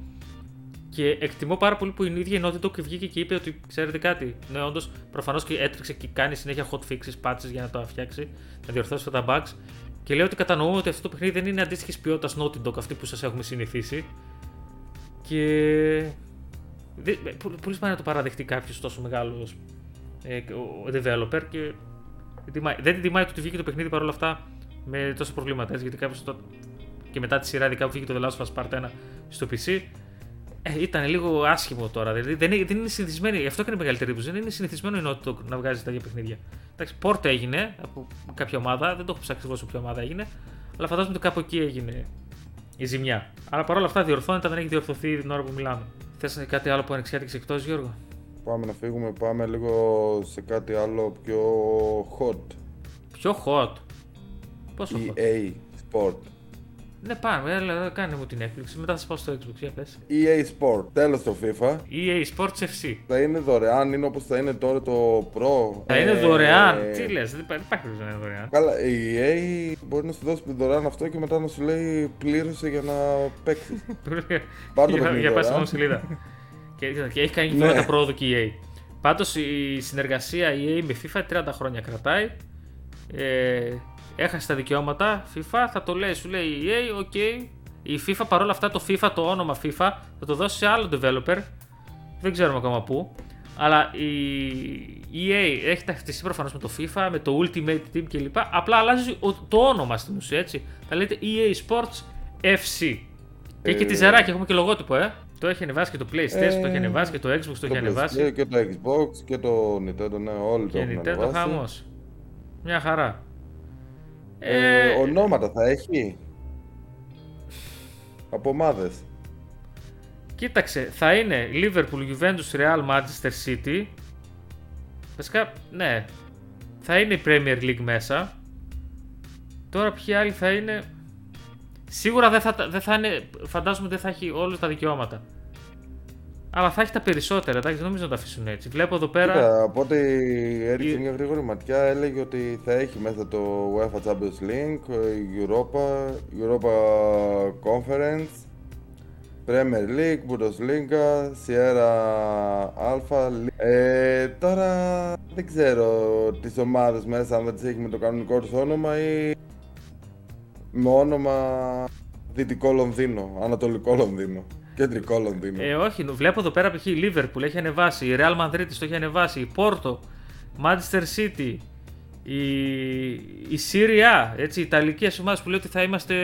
Και εκτιμώ πάρα πολύ που η ίδια η Naughty Dog βγήκε και είπε ότι ξέρετε κάτι. Ναι, όντως, προφανώς και έτρεξε και κάνει συνέχεια hot fixes, patches για να το φτιάξει, να διορθώσει αυτά τα bugs. Και λέει ότι κατανοούμε ότι αυτό το παιχνίδι δεν είναι αντίστοιχης ποιότητας Naughty Dog αυτή που σας έχουμε συνηθίσει. Και. δεν- Πολύ πολύ σπάνια να το παραδεχτεί κάποιος τόσο μεγάλος ε, ο developer και δεν τιμάει- δεν την τιμάει το ότι βγήκε το παιχνίδι παρόλα αυτά με τόσα προβλήματα. έτσι, γιατί κάποιος το... και μετά τη σειρά, ειδικά που βγήκε το The Last of Us Part 1 στο PC, ε, ήταν λίγο άσχημο τώρα. Δηλαδή δεν, είναι- δεν είναι συνηθισμένη, γι' αυτό και είναι η μεγαλύτερη εντύπωση. Δεν είναι συνηθισμένο η Naughty Dog να βγάζει τέτοια παιχνίδια. Εντάξει, port έγινε από κάποια ομάδα, δεν το έχω ψάξει ακριβώ από ποια ομάδα έγινε, αλλά φαντάζομαι ότι κάπου εκεί έγινε η ζημιά. Αλλά παρόλα αυτά διορθώνεται, δεν έχει διορθωθεί την ώρα που μιλάμε. Θες κάτι άλλο που ανεξιάτηξε εκτός, Γιώργο; Πάμε να φύγουμε, πάμε λίγο σε κάτι άλλο πιο hot. Πιο hot. Πόσο hot; EA Sport. Ναι, πάμε, έλα, κάνε μου την έκπληξη. Μετά θα σας πάω στο Xbox. Για πες. EA Sport, τέλος το FIFA. EA Sports FC. Θα είναι δωρεάν, είναι όπως θα είναι τώρα το Pro. Θα είναι Ε, δωρεάν. Τι λες, δεν υπά- δεν υπάρχει περίπτωση να είναι δωρεάν. Καλά, η EA μπορεί να σου δώσει δωρεάν αυτό και μετά να σου λέει πλήρωσε για να παίξεις. Πάρ' το για, παιχνίδι για πάει τώρα. στην σελίδα. και, και έχει κάνει και Ναι. βήματα πρόοδου και η EA. Πάντως η συνεργασία EA με FIFA 30 χρόνια κρατάει. Ε, έχασε τα δικαιώματα FIFA, θα το λέει, σου λέει η EA, OK. Η FIFA παρόλα αυτά το FIFA, το όνομα FIFA, θα το δώσει σε άλλο developer. Δεν ξέρουμε ακόμα πού. Αλλά η EA έχει ταυτιστεί προφανώς με το FIFA, με το Ultimate Team κλπ. Απλά αλλάζει ο- το όνομα στην ουσία έτσι. Θα λέτε EA Sports FC. Και έχει και τη Ε, ζεράκι, έχουμε και λογότυπο, ε. Το έχει ανεβάσει και το PlayStation, Ε, το έχει ανεβάσει και το Xbox, το έχει Το ανεβάσει. PlayStation Και το Xbox και το Nintendo, ναι, όλοι το Και έχουν Nintendo ανεβάσει. χαμός. Μια χαρά. Ε, Ε, ονόματα θα έχει; Από ομάδες. Κοίταξε, θα είναι Liverpool, Juventus, Real, Manchester City. Βασικά, ναι. Θα είναι η Premier League μέσα. Τώρα ποιοι άλλοι θα είναι; Σίγουρα δεν θα, τα- δεν θα είναι. Φαντάζομαι δεν θα έχει όλα τα δικαιώματα. Αλλά θα έχει τα περισσότερα, εντάξει, δεν νομίζω να τα αφήσουν έτσι. Βλέπω εδώ πέρα. Κοίτα, από ό,τι έριξε Η- μια γρήγορη ματιά, έλεγε ότι θα έχει μέσα το UEFA Champions League, η Europa, Europa Conference, Premier League, Bundesliga, Sierra Alpha. Ε, τώρα δεν ξέρω τις ομάδες μέσα αν δεν τις έχει με το κανονικό τους όνομα ή με όνομα Δυτικό Λονδίνο, Ανατολικό Λονδίνο, Κεντρικό Λονδίνο. Ε, όχι, βλέπω εδώ πέρα π.χ. η Liverpool έχει ανεβάσει, η Real Madrid το έχει ανεβάσει, η Porto, Manchester City, η, η Serie A, έτσι, οι Ιταλικές ομάδες που λέει ότι θα είμαστε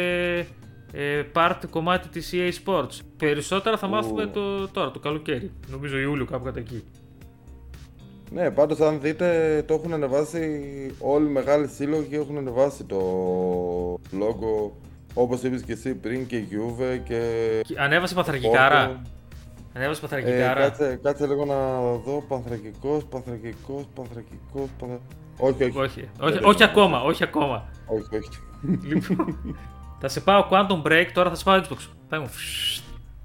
ε, part κομμάτι της EA Sports. Περισσότερα θα Ου. μάθουμε το, τώρα, το καλοκαίρι. Νομίζω Ιούλιο κάπου κατά εκεί. Ναι, πάντως αν δείτε το έχουν ανεβάσει όλοι οι μεγάλοι σύλλογοι έχουν ανεβάσει το logo όπως είπες και εσύ πριν και η Juve και Και Ανέβασε παθρακικάρα. Porto. Ανέβασε Ε, παθρακικάρα. κάτσε, κάτσε λίγο να δω Πανθρακικός, Πανθρακικός, Πανθρακικός, πανθρα... Όχι, όχι, όχι, όχι, Δεν όχι είναι. ακόμα, όχι ακόμα. όχι, όχι. Λοιπόν, θα σε πάω Quantum Break, τώρα θα σε πάω Xbox. Πάμε, φσσσ.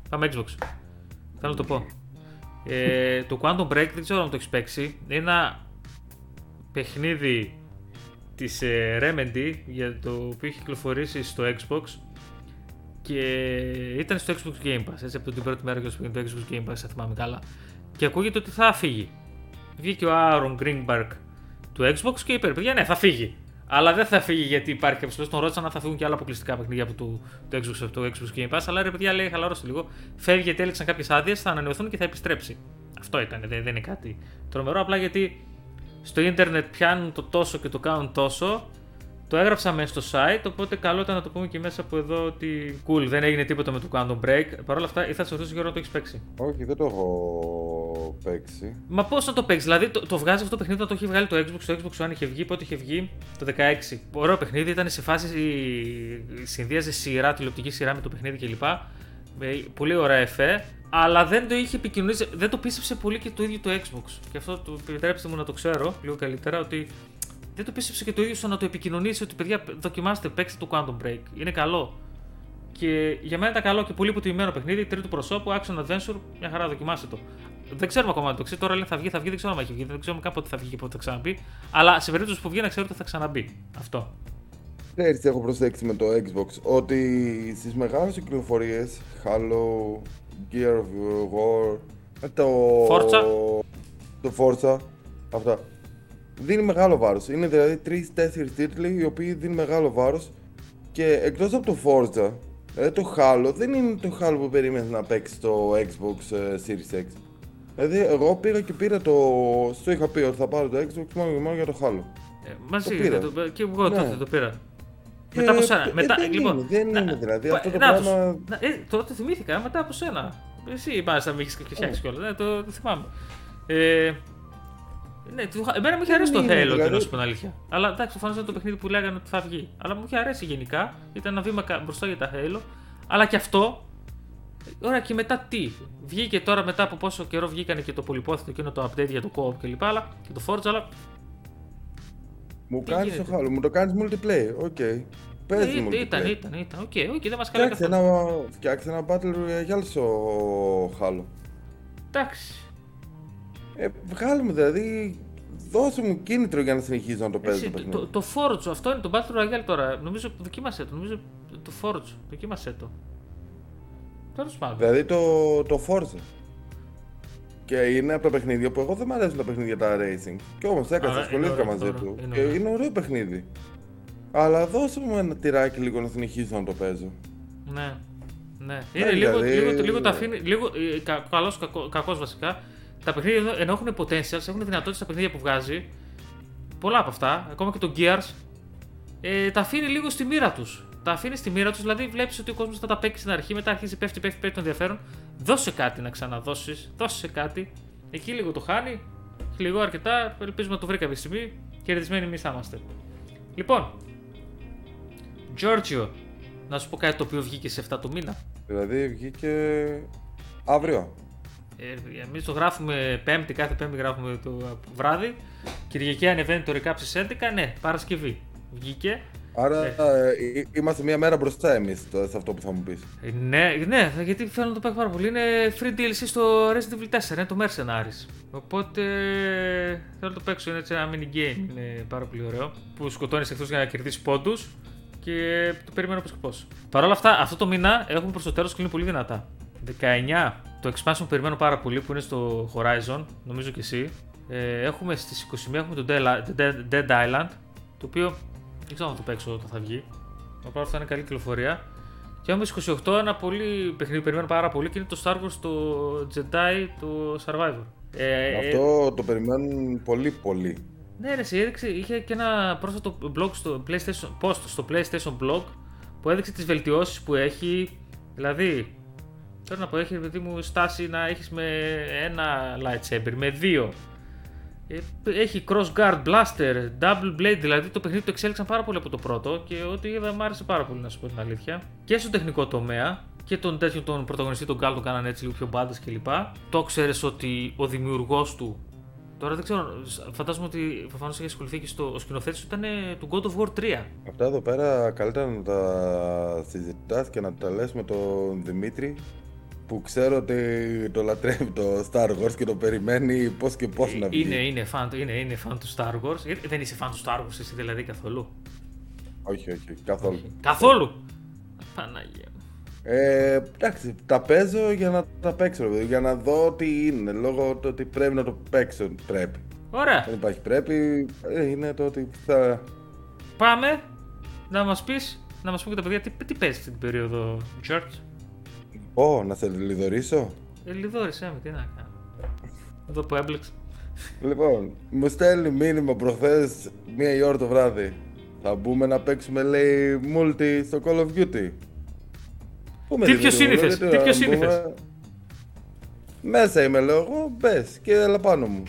πάμε Xbox. Θέλω να το πω. Ε, το Quantum Break δεν ξέρω αν το έχεις παίξει. Είναι ένα παιχνίδι της ε, Remedy για το οποίο έχει κυκλοφορήσει στο Xbox και ήταν στο Xbox Game Pass, έτσι από την πρώτη μέρα και όσο πήγαινε το Xbox Game Pass, θα θυμάμαι καλά. Και ακούγεται ότι θα φύγει. Βγήκε ο Aaron Greenberg του Xbox και είπε: Παιδιά, ναι, θα φύγει. Αλλά δεν θα φύγει γιατί υπάρχει κάποιο λόγο. Τον ρώτησαν αν θα φύγουν και άλλα αποκλειστικά παιχνίδια από το, το, Xbox, από το Xbox Game Pass. Αλλά ρε παιδιά, λέει, χαλαρώστε λίγο. Φεύγει γιατί έλεξαν κάποιες άδειες, θα ανανεωθούν και θα επιστρέψει. Αυτό ήταν, δεν, δεν είναι κάτι τρομερό. Απλά γιατί στο ίντερνετ πιάνουν το τόσο και το κάνουν τόσο. Το έγραψα μέσα στο site, οπότε καλό ήταν να το πούμε και μέσα από εδώ ότι cool, δεν έγινε τίποτα με το Quantum Break. Παρ' όλα αυτά, ήθελα να σε ρωτήσω Γιώργο, να το έχεις παίξει. όχι, δεν το έχω παίξει. Μα πώς να το παίξεις, δηλαδή το, το βγάζεις αυτό το παιχνίδι όταν το έχει βγάλει το Xbox. Το Xbox One είχε βγει, πότε είχε βγει, το 16. Ωραίο παιχνίδι, ήταν σε φάση. Συνδύαζε σειρά, τηλεοπτική σειρά με το παιχνίδι κλπ. Με πολύ ωραία εφέ. Αλλά δεν το είχε επικοινωνήσει, δεν το πίστεψε πολύ και το ίδιο το Xbox. Και αυτό το επιτρέψτε μου να το ξέρω λίγο καλύτερα ότι δεν το πίστεψε και το ίδιο στο να το επικοινωνήσει ότι παιδιά δοκιμάστε, παίξτε το Quantum Break. Είναι καλό. Και για μένα ήταν καλό και πολύ υποτιμημένο παιχνίδι. Τρίτου προσώπου, Action Adventure, μια χαρά δοκιμάστε το. Δεν ξέρουμε ακόμα αν το ξέρει. Τώρα λένε θα βγει, θα βγει, δεν ξέρω αν έχει βγει. Δεν ξέρουμε καν πότε θα βγει και πότε θα ξαναμπεί. Αλλά σε περίπτωση που βγει να ξέρετε ότι θα ξαναμπεί. Αυτό. Ξέρεις τι έχω προσέξει με το Xbox, ότι στις μεγάλες κυκλοφορίες, Halo, Gear of War, ε, το... Forza. Το Forza, αυτά. Δίνει μεγάλο βάρος. Είναι δηλαδή 3-4 τίτλοι οι οποίοι δίνουν μεγάλο βάρος και εκτός από το Forza, δηλαδή το Halo δεν είναι το Halo που περίμενες να παίξεις στο Xbox ε, Series X. Δηλαδή εγώ πήγα και πήρα το... Στο είχα πει ότι θα πάρω το Xbox μόνο και μόνο για το Halo. Ε, μαζί Το πήρα. το, και εγώ Ναι. τότε το πήρα. Και- Μετά από σένα. ε, Μετά, δεν λοιπόν, είναι, δεν να- είναι δηλαδή. πα- Αυτό το να τους- πράγμα να- ε, τώρα το θυμήθηκα μετά από σένα. Εσύ μάλιστα με έχεις φτιάξει κιόλας. Ναι, το, το θυμάμαι. Ε, ναι, το, εμένα μου είχε Δεν αρέσει το είναι, Halo, δηλαδή. να σου πω την αλήθεια. Αλλά εντάξει, προφανώ ήταν το παιχνίδι που λέγανε ότι θα βγει. Αλλά μου είχε αρέσει γενικά. Ήταν ένα βήμα κα- μπροστά για τα Halo. Αλλά και αυτό. Ωραία, και μετά τι; Βγήκε τώρα μετά από πόσο καιρό βγήκανε και το πολυπόθητο εκείνο το update για το co-op κλπ. Αλλά και το Forza, αλλά μου τι κάνεις το γίνεται; Halo, μου το κάνεις multiplayer. OK. Παίζει Ήταν, multiplayer. ήταν, ήταν, ήταν. OK, OK, δεν μας καλά Φτιάξε καθόλου. ένα, φτιάξε ένα Battle Royale στο Halo. Εντάξει. Ε, βγάλε μου δηλαδή, δώσε μου κίνητρο για να συνεχίζω να το παίζω Εσύ, το το, παιχνίδι. το, το Forge, αυτό είναι το Battle Royale τώρα. Νομίζω δοκίμασε το. Νομίζω το Forge. Δοκίμασε το. Τέλος πάντων. Δηλαδή το, το Forza. Και είναι από τα παιχνίδια που εγώ δεν μου αρέσουν τα παιχνίδια τα racing. Και όμως έκανα, Άρα, ασχολήθηκα είναι μαζί ωραίο, του. είναι και ωραίο. είναι ωραίο παιχνίδι. Αλλά δώσε μου ένα τυράκι λίγο να συνεχίσω να το παίζω. Ναι. Ναι. Ναι, Είναι λίγο, δηλαδή- λίγο, λίγο τα αφήνει. Λίγο, ε, κα, καλός, κακό, κακός βασικά. Τα παιχνίδια εδώ, ενώ έχουν potentials, έχουν δυνατότητες στα παιχνίδια που βγάζει. Πολλά από αυτά, ακόμα και το Gears, ε, τα αφήνει λίγο στη μοίρα τους. Τα αφήνει στη μοίρα τους, δηλαδή βλέπεις ότι ο κόσμος θα τα παίξει στην αρχή, μετά αρχίζει πέφτει, πέφτει, πέφτει το ενδιαφέρον. Δώσε κάτι να ξαναδώσεις, δώσε κάτι. Εκεί λίγο το χάνει, λίγο αρκετά. Ελπίζουμε να το βρει κάποια στιγμή. Κερδισμένοι εμείς θα είμαστε. Λοιπόν, Giorgio, να σου πω κάτι το οποίο βγήκε σε 7 του μήνα. Δηλαδή βγήκε αύριο. Ε, Εμείς το γράφουμε Πέμπτη, κάθε Πέμπτη γράφουμε το βράδυ. Κυριακή ανεβαίνει το recap στις 11. Ναι, Παρασκευή. Βγήκε. Άρα Ε. ε, ε, είμαστε μία μέρα μπροστά εμείς σε αυτό που θα μου πεις. Ε, Ναι, ναι, γιατί θέλω να το παίξω πάρα πολύ. Είναι free DLC στο Resident Evil 4, είναι το Mercenaries. Οπότε θέλω να το παίξω. Είναι έτσι ένα mini game. Είναι πάρα πολύ ωραίο. Που σκοτώνεις εχθρού για να κερδίσεις πόντους. Και το περιμένω πώ και πώς. Παρ' όλα αυτά, αυτό το μήνα έχουμε προς το τέλος κλείνει πολύ δυνατά. 19 το expansion που περιμένω πάρα πολύ που είναι στο Horizon, νομίζω και εσύ. Ε, έχουμε στις 21 έχουμε το Dead- Dead- Dead Island, το οποίο δεν ξέρω αν θα το παίξω όταν θα βγει. Απλά αυτά είναι καλή κυκλοφορία. Και έχουμε στις 28 ένα πολύ παιχνίδι που περιμένω πάρα πολύ και είναι το Star Wars το Jedi το Survivor. Ε, Αυτό το περιμένουν πολύ πολύ. Ναι, ρε, εσύ έδειξε, είχε και ένα πρόσφατο blog στο PlayStation, post στο PlayStation blog που έδειξε τις βελτιώσεις που έχει. Δηλαδή, θέλω να πω, έχει παιδί μου στάση να έχεις με ένα lightsaber, με δύο. Ε, Έχει cross guard blaster, double blade, δηλαδή το παιχνίδι το εξέλιξαν πάρα πολύ από το πρώτο και ό,τι είδα μου άρεσε πάρα πολύ να σου πω την αλήθεια. Και στο τεχνικό τομέα και τον τέτοιο τον πρωταγωνιστή τον Γκάλ τον κάνανε έτσι λίγο πιο μπάντες κλπ. Το ξέρεις ότι ο δημιουργός του Τώρα δεν ξέρω, φαντάζομαι ότι προφανώς έχει ασχοληθεί και στο ο σκηνοθέτης του ήταν ε, του God of War 3. Αυτά εδώ πέρα καλύτερα να τα συζητάς και να τα λες με τον Δημήτρη που ξέρω ότι το λατρεύει το Star Wars και το περιμένει πώς και πώς να βγει. Είναι, είναι, φαν, είναι, είναι φαν του Star Wars. Γιατί δεν είσαι φαν του Star Wars, εσύ δηλαδή καθόλου; Όχι, όχι, καθόλου. Καθόλου! Παναγία. Μου. Ε, εντάξει, τα παίζω για να τα παίξω, ρε παιδί, για να δω τι είναι. Λόγω του ότι πρέπει να το παίξω. Πρέπει. Ωραία. Δεν υπάρχει πρέπει. ε, Είναι το ότι θα. Πάμε να μας πεις, να μας πούμε και τα παιδιά τι, τι παίζεις την περίοδο, George; Ω, να σε λιδωρήσω; Ε, λιδόρισέ με, τι να κάνω. Εδώ που έμπλεξε. Λοιπόν, μου στέλνει μήνυμα προχθές μία η ώρα το βράδυ. Θα μπούμε να παίξουμε, λέει, multi στο Call of Duty. Πούμε, Τι ρε πιο παιδί μου, σύνηθες, λέω, τι «Γιατί πιο να σύνηθες;» μπούμε». Μέσα είμαι, λέω εγώ, μπες και έλα πάνω μου.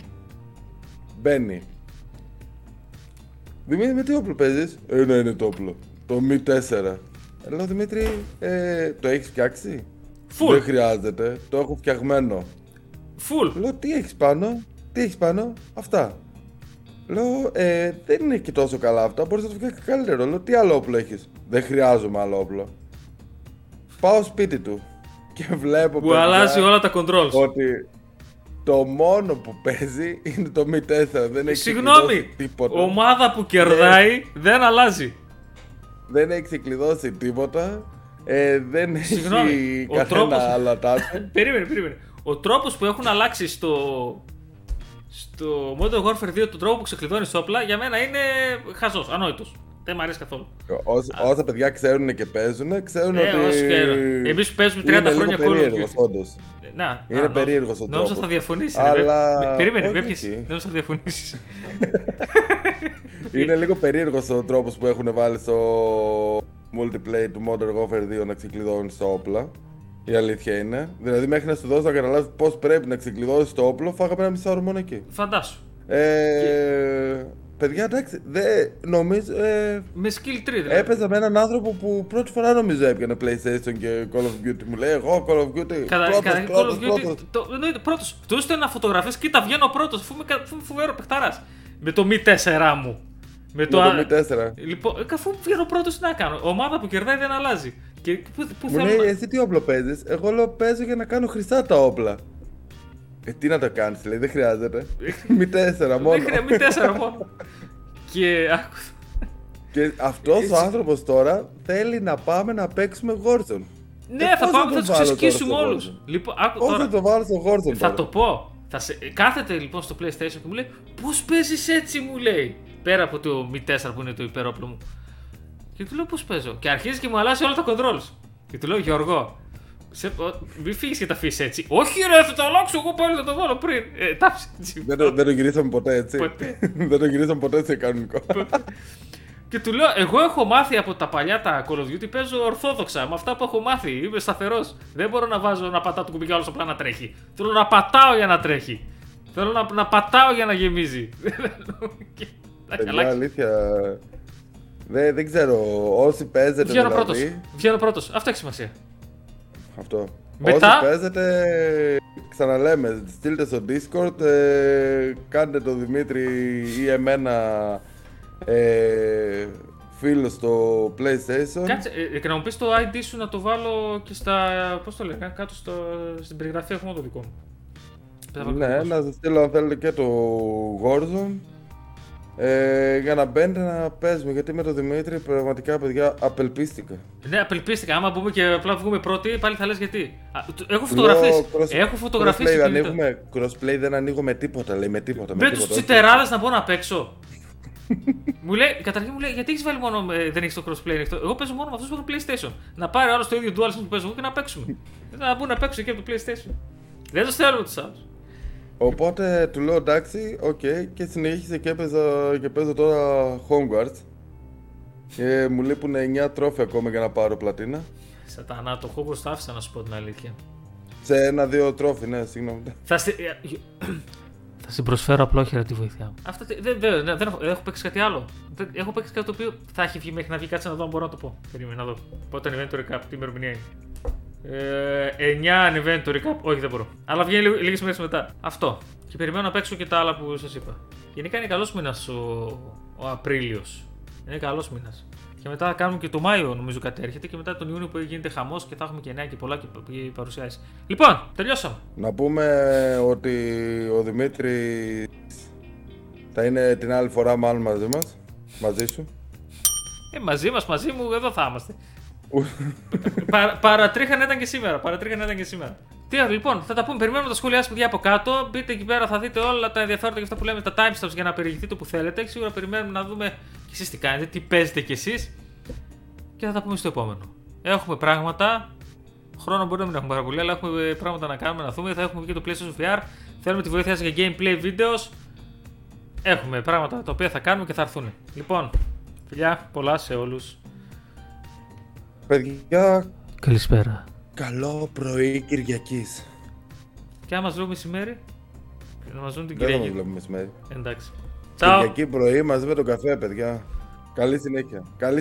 Μπαίνει. Δημήτρη, με τι όπλο παίζεις; Ένα είναι το όπλο. Το Mi 4. Ε, Λέω, Δημήτρη, ε, το έχεις φτιάξει; Full. Δεν χρειάζεται, το έχω φτιαγμένο. Full. Λέω, τι έχεις πάνω, τι έχεις πάνω, αυτά. Λέω, ε, δεν είναι και τόσο καλά αυτά, μπορείς να το φτιάξεις καλύτερο. Λέω, τι άλλο όπλο έχεις; Δεν χρειάζομαι άλλο όπλο. Πάω σπίτι του και βλέπω Που παιδιά, αλλάζει όλα τα controls. ότι το μόνο που παίζει είναι το Mi 4. Δεν έχει Συγγνώμη, ξεκλειδώσει τίποτα. ομάδα που κερδάει δεν αλλάζει. Δεν έχει ξεκλειδώσει τίποτα. Ε, δεν Συγγνώμη, έχει ο καθένα τρόπος- άλλα τάξη. περίμενε, περίμενε. Ο τρόπος που έχουν αλλάξει στο. Στο Modern Warfare 2, τον τρόπο που ξεκλειδώνεις όπλα, για μένα είναι χαζός, ανόητος. Δεν μου αρέσει καθόλου. Όσα, όσα παιδιά ξέρουν και παίζουν, ξέρουν Ε, ότι. όσοι ξέρουν. Εμείς που παίζουμε 30 είναι χρόνια λίγο Call of περίεργος, Duty. όντως. Ε, Να, Είναι α, περίεργος ο Νόμιζα τρόπος. θα διαφωνήσει. Αλλά- Περίμενε, με όχι, έπιασες. όχι. Νόμιζα θα διαφωνήσεις. Είναι λίγο περίεργος ο τρόπος που έχουν βάλει στο multiplayer του Modern Warfare 2 να ξεκλειδώνεις τα όπλα. Η αλήθεια είναι. Δηλαδή, μέχρι να σου δώσω να καταλάβεις πώς πρέπει να ξεκλειδώσεις το όπλο, φάγαμε ένα μισό ώρα μόνο εκεί. Φαντάσου. Ε, παιδιά, εντάξει, δεν νομίζω. Ε, Με skill 3 δηλαδή. έπαιζα με έναν άνθρωπο που πρώτη φορά νομίζω έπιανε PlayStation και Call of Duty. Μου λέει, Εγώ Call of Duty. Κατά, πρώτος, κατά, πρώτος, Call of Duty, πρώτος. το, εννοείται πρώτος. Του έστω να φωτογραφίες, κοίτα βγαίνω πρώτος, αφού είμαι, κα- αφού είμαι φοβερό παιχταράς. Με το Mi 4 μου. Με το α- Mi 4. Λοιπόν, ε, καθού βγαίνω πρώτος, τι να κάνω. Ομάδα που κερδάει δεν αλλάζει. Και πού, πού Μου θέλω λέει, να- εσύ τι όπλο παίζεις; Εγώ λέω, παίζω για να κάνω χρυσά τα όπλα. Ε, τι να το κάνεις, λέει, δεν χρειάζεται. Mi 4 μόνο. Δεν χρειάζεται, μη τέσσερα μόνο. και άκου. Και αυτός ο άνθρωπος τώρα θέλει να πάμε να παίξουμε Warzone. Ναι, Ε, θα πώς πάμε, να θα το τους βάλω ξεσκίσουμε τώρα στο όλους. Warzone? Λοιπόν, άκου Πώς τώρα. θα το βάλω στο Warzone Θα τώρα; το πω. Θα σε... Κάθεται λοιπόν στο PlayStation και μου λέει Πώς παίζεις έτσι, μου λέει. Πέρα από το Mi 4 που είναι το υπερόπλο μου. Και του λέω Πώς παίζω. Και αρχίζει και μου αλλάζει όλα τα controls. Και του λέω Γιώργο, σε... ο- μη φύγεις και τα αφήσεις έτσι. Όχι, ρε, θα το αλλάξω. Εγώ πάλι θα το βάλω πριν. Ε, τάψε έτσι. Δεν το, δεν το γυρίσαμε ποτέ έτσι. Ποτέ. δεν το γυρίσαμε ποτέ σε κανονικό. Και του λέω, εγώ έχω μάθει από τα παλιά τα Call of Duty, παίζω ορθόδοξα με αυτά που έχω μάθει. Είμαι σταθερός. Δεν μπορώ να βάζω να πατάω το κουμπί και άλλο απλά να τρέχει. Θέλω να πατάω για να τρέχει. Θέλω να, να πατάω για να γεμίζει. Και να Παιδιά, αλλάξει. αλήθεια. Δεν, δεν ξέρω. Όσοι παίζετε. Βγαίνω δηλαδή, πρώτος. Βγαίνω πρώτος. Αυτό έχει σημασία. Αυτό. Μετά- Όσοι παίζετε, ξαναλέμε, στείλτε στο Discord, ε, κάντε το Δημήτρη ή εμένα ε, φίλο στο PlayStation. Κάτσε, ε, και να μου πεις το ID σου να το βάλω και στα. Πώς το λέγανε, κάτω στο, στην περιγραφή έχουμε το δικό μου. Δεν θα βάλω Ναι, το δικό σου. να σας στείλω αν θέλετε και το Warzone. Ε, για να μπαίνετε να παίζουμε, γιατί με τον Δημήτρη πραγματικά παιδιά απελπίστηκα. Ναι, απελπίστηκα. Άμα μπούμε και απλά βγούμε πρώτοι, πάλι θα λες γιατί. Α, το- έχω φωτογραφίε. Λέω, cross- Έχω φωτογραφίε. crossplay ανοίγουμε, crossplay δεν ανοίγω με τίποτα, λέει με τίποτα. Με τους τίποτα. τσιτεράδες να μπορώ να παίξω. μου λέει, καταρχήν μου λέει, γιατί έχεις βάλει μόνο. ε, δεν έχεις το crossplay ανοιχτό; Εγώ παίζω μόνο με αυτούς που έχουν PlayStation. Να πάρει ο άλλος το ίδιο DualSense που παίζω εγώ και να παίξουμε. να μπουν να παίξουν και από το PlayStation. Δεν τους θέλουμε τους άλλους. Οπότε του λέω εντάξει, οκ, και συνέχισε και, έπαιζα, και παίζω τώρα Hogwarts. Και μου λείπουν 9 τρόφια ακόμα για να πάρω πλατίνα. Σατανά, το Hogwarts το άφησα να σου πω την αλήθεια. Σε ένα-δύο trophy, ναι, συγγνώμη. Θα, στη... ε, θα στην προσφέρω απλόχερα τη βοήθειά μου. Αυτό τι- δεν, δεν, δεν, δεν έχω, δεν έχω παίξει κάτι άλλο. Δεν, έχω παίξει κάτι το οποίο θα έχει βγει μέχρι να βγει. Κάτσε να δω αν μπορώ να το πω. Περίμενα να δω. Πότε ανεβαίνει το recap, τι ημερομηνία είναι. Ε, 9 ανεβαίνει το recap. Όχι, δεν μπορώ. Αλλά βγαίνει λίγες μέρες μετά. Αυτό. Και περιμένω να παίξω και τα άλλα που σας είπα. Γενικά είναι καλός μήνας ο, ο Απρίλιος. Είναι καλός μήνας. Και μετά θα κάνουμε και το Μάιο, νομίζω κάτι έρχεται. Και μετά τον Ιούνιο που γίνεται χαμός και θα έχουμε και νέα και πολλά και και παρουσιάσεις. Λοιπόν, τελειώσαμε. Να πούμε ότι ο Δημήτρης θα είναι την άλλη φορά μάλλον μαζί μας, μαζί σου. Ε, μαζί μας, μαζί μου, εδώ θα είμαστε. Πα, παρατρίχαν ήταν και σήμερα. Παρατρίχαν ήταν και σήμερα. Τι άλλο, λοιπόν, θα τα πούμε. Περιμένουμε τα σχόλιά σα, παιδιά, από κάτω. Μπείτε εκεί πέρα, θα δείτε όλα τα ενδιαφέροντα και αυτά που λέμε, τα timestamps για να περιηγηθείτε όπου θέλετε. Και σίγουρα περιμένουμε να δούμε κι εσείς τι κάνετε, τι παίζετε κι εσείς. Και θα τα πούμε στο επόμενο. Έχουμε πράγματα. Χρόνο μπορεί να μην έχουμε πάρα πολύ, αλλά έχουμε πράγματα να κάνουμε, να δούμε. Θα έχουμε και το PlayStation VR. Θέλουμε τη βοήθεια σας για gameplay videos. Έχουμε πράγματα τα οποία θα κάνουμε και θα έρθουν. Λοιπόν, φιλιά, πολλά σε όλους. Παιδιά, Καλησπέρα. καλό πρωί Κυριακής. Και άμα μας δούμε μεσημέρι, να μας δουν την Δεν θα μας Κυριακή. βλέπουμε μεσημέρι. Εντάξει. Τσάου. Κυριακή πρωί μαζί με τον καφέ, παιδιά. Καλή συνέχεια. Καλή